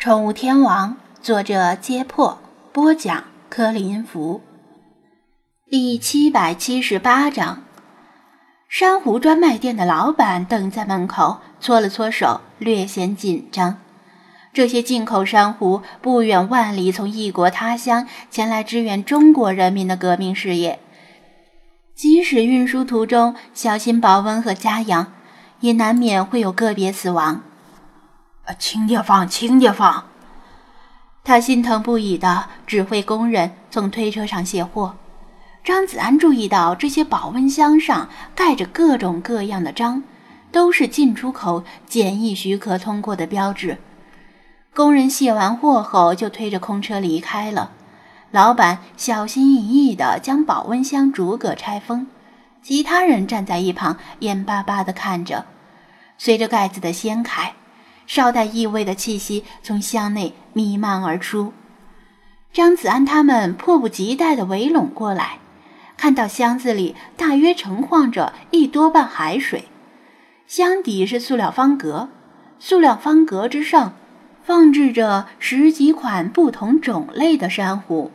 宠物天王，作者：揭破，播讲：柯林福。第七百七十八章，珊瑚专卖店的老板等在门口，搓了搓手，略显紧张。这些进口珊瑚不远万里从异国他乡前来支援中国人民的革命事业，即使运输途中小心保温和加氧，也难免会有个别死亡。轻点放，轻点放。他心疼不已地指挥工人从推车上卸货。张子安注意到这些保温箱上盖着各种各样的章，都是进出口检疫许可通过的标志。工人卸完货后就推着空车离开了。老板小心翼翼地将保温箱逐个拆封，其他人站在一旁眼巴巴地看着。随着盖子的掀开。稍带异味的气息从箱内弥漫而出，张子安他们迫不及待地围拢过来，看到箱子里大约盛放着一多半海水，箱底是塑料方格，塑料方格之上放置着十几款不同种类的珊瑚。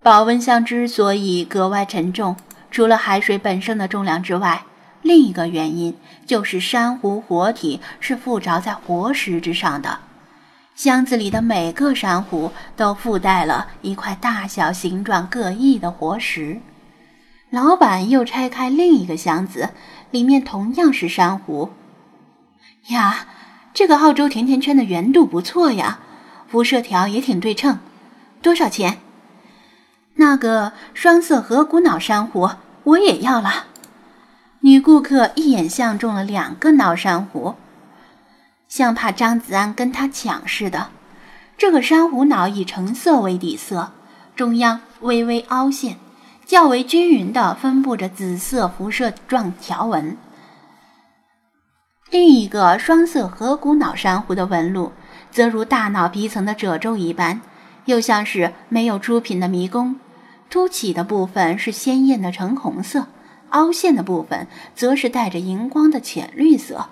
保温箱之所以格外沉重，除了海水本身的重量之外，另一个原因就是珊瑚活体是附着在活石之上的，箱子里的每个珊瑚都附带了一块大小、形状各异的活石。老板又拆开另一个箱子，里面同样是珊瑚。呀，这个澳洲甜甜圈的圆度不错呀，辐射条也挺对称。多少钱？那个双色河谷脑珊瑚我也要了。女顾客一眼相中了两个脑珊瑚，像怕张子安跟她抢似的。这个珊瑚脑以橙色为底色，中央微微凹陷，较为均匀地分布着紫色辐射状条纹。另一个双色河谷脑珊瑚的纹路，则如大脑皮层的褶皱一般，又像是没有出品的迷宫。凸起的部分是鲜艳的橙红色。凹陷的部分则是带着荧光的浅绿色。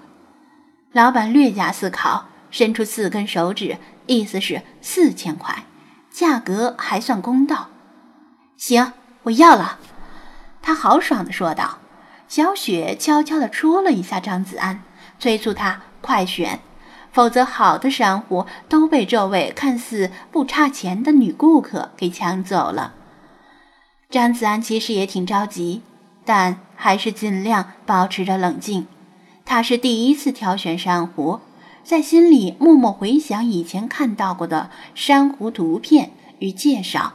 老板略加思考，伸出四根手指，意思是四千块，价格还算公道。行，我要了。他豪爽地说道。小雪悄悄地戳了一下张子安，催促他快选，否则好的珊瑚都被这位看似不差钱的女顾客给抢走了。张子安其实也挺着急。但还是尽量保持着冷静。他是第一次挑选珊瑚，在心里默默回想以前看到过的珊瑚图片与介绍，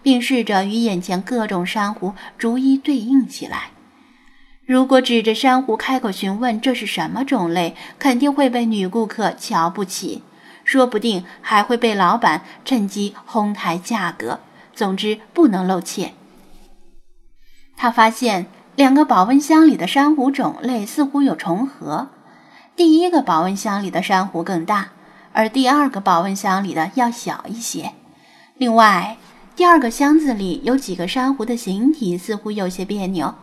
并试着与眼前各种珊瑚逐一对应起来。如果指着珊瑚开口询问这是什么种类，肯定会被女顾客瞧不起，说不定还会被老板趁机哄抬价格。总之，不能露怯。他发现两个保温箱里的珊瑚种类似乎有重合，第一个保温箱里的珊瑚更大，而第二个保温箱里的要小一些。另外，第二个箱子里有几个珊瑚的形体似乎有些别扭。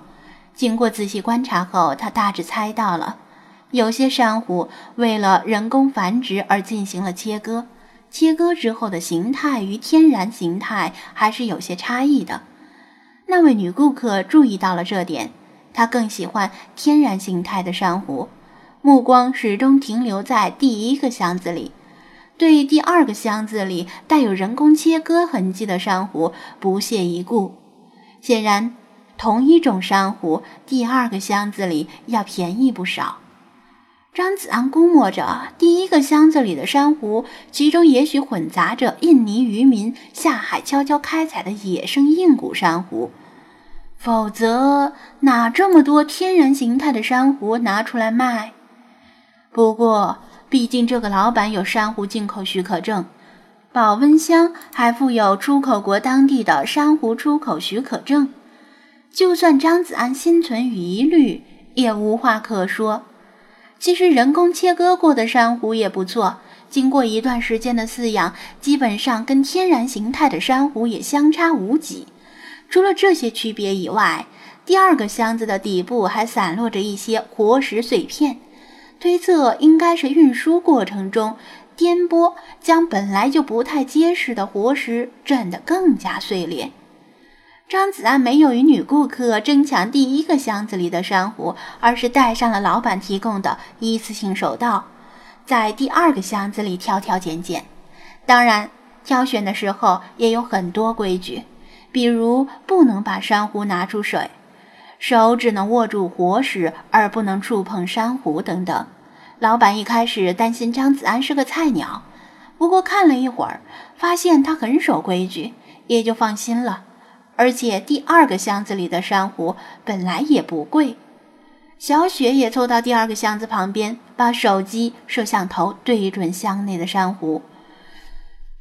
经过仔细观察后，他大致猜到了，有些珊瑚为了人工繁殖而进行了切割，切割之后的形态与天然形态还是有些差异的。那位女顾客注意到了这点，她更喜欢天然形态的珊瑚，目光始终停留在第一个箱子里，对第二个箱子里带有人工切割痕迹的珊瑚不屑一顾。显然，同一种珊瑚，第二个箱子里要便宜不少。张子安估摸着，第一个箱子里的珊瑚，其中也许混杂着印尼渔民下海悄悄开采的野生硬骨珊瑚，否则哪这么多天然形态的珊瑚拿出来卖？不过，毕竟这个老板有珊瑚进口许可证，保温箱还附有出口国当地的珊瑚出口许可证，就算张子安心存疑虑，也无话可说。其实人工切割过的珊瑚也不错，经过一段时间的饲养，基本上跟天然形态的珊瑚也相差无几。除了这些区别以外，第二个箱子的底部还散落着一些活石碎片，推测应该是运输过程中颠簸，将本来就不太结实的活石震得更加碎裂。张子安没有与女顾客争抢第一个箱子里的珊瑚，而是戴上了老板提供的一次性手套，在第二个箱子里挑挑拣拣。当然，挑选的时候也有很多规矩，比如不能把珊瑚拿出水，手只能握住活石而不能触碰珊瑚等等。老板一开始担心张子安是个菜鸟，不过看了一会儿，发现他很守规矩，也就放心了。而且第二个箱子里的珊瑚本来也不贵。小雪也凑到第二个箱子旁边，把手机摄像头对准箱内的珊瑚。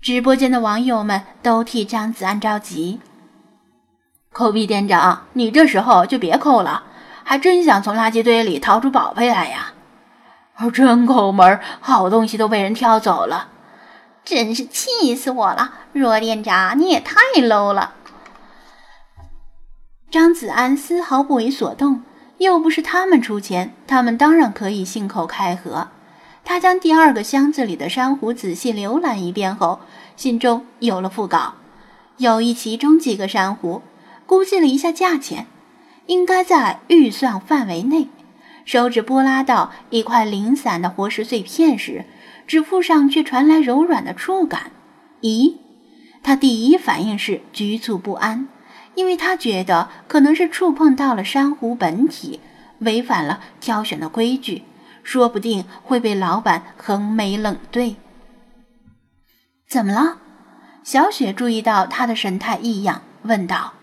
直播间的网友们都替张子安着急。抠币店长，你这时候就别抠了，还真想从垃圾堆里掏出宝贝来呀？真抠门，好东西都被人挑走了，真是气死我了！若店长，你也太 low 了。张子安丝毫不为所动，又不是他们出钱，他们当然可以信口开河。他将第二个箱子里的珊瑚仔细浏览一遍后，心中有了副稿，有意其中几个珊瑚，估计了一下价钱，应该在预算范围内。手指拨拉到一块零散的活石碎片时，指腹上却传来柔软的触感。咦，他第一反应是局促不安，因为他觉得可能是触碰到了珊瑚本体，违反了挑选的规矩，说不定会被老板横眉冷对。怎么了？小雪注意到他的神态异样，问道：“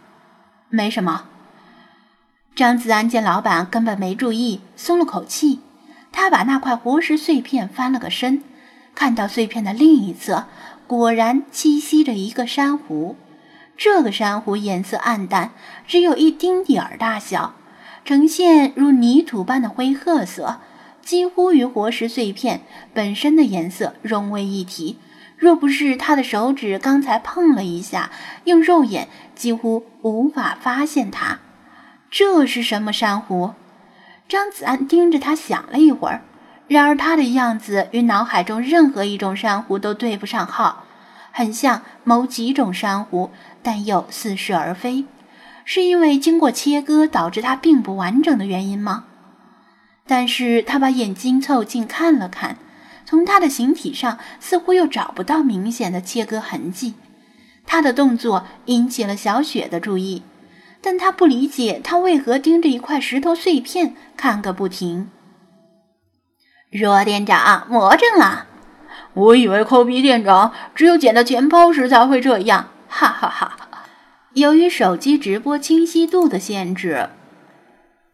没什么。”张子安见老板根本没注意，松了口气。他把那块活石碎片翻了个身，看到碎片的另一侧，果然栖息着一个珊瑚。这个珊瑚颜色暗淡，只有一丁点儿大小，呈现如泥土般的灰褐色，几乎与活石碎片本身的颜色融为一体。若不是他的手指刚才碰了一下，用肉眼几乎无法发现它。这是什么珊瑚？张子安盯着他想了一会儿，然而他的样子与脑海中任何一种珊瑚都对不上号，很像某几种珊瑚，但又似是而非。是因为经过切割导致它并不完整的原因吗？但是他把眼睛凑近看了看，从它的形体上似乎又找不到明显的切割痕迹。他的动作引起了小雪的注意。但他不理解，他为何盯着一块石头碎片看个不停。若店长，魔怔了！我以为抠鼻店长只有捡到钱包时才会这样，哈哈哈！由于手机直播清晰度的限制，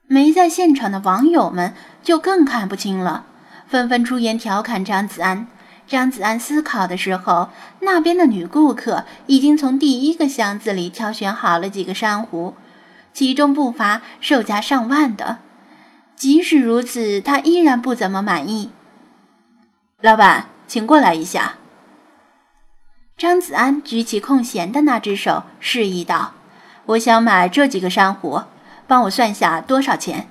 没在现场的网友们就更看不清了，纷纷出言调侃张子安。张子安思考的时候，那边的女顾客已经从第一个箱子里挑选好了几个珊瑚，其中不乏售价上万的。即使如此，他依然不怎么满意。老板，请过来一下。张子安举起空闲的那只手，示意道：“我想买这几个珊瑚，帮我算下多少钱。”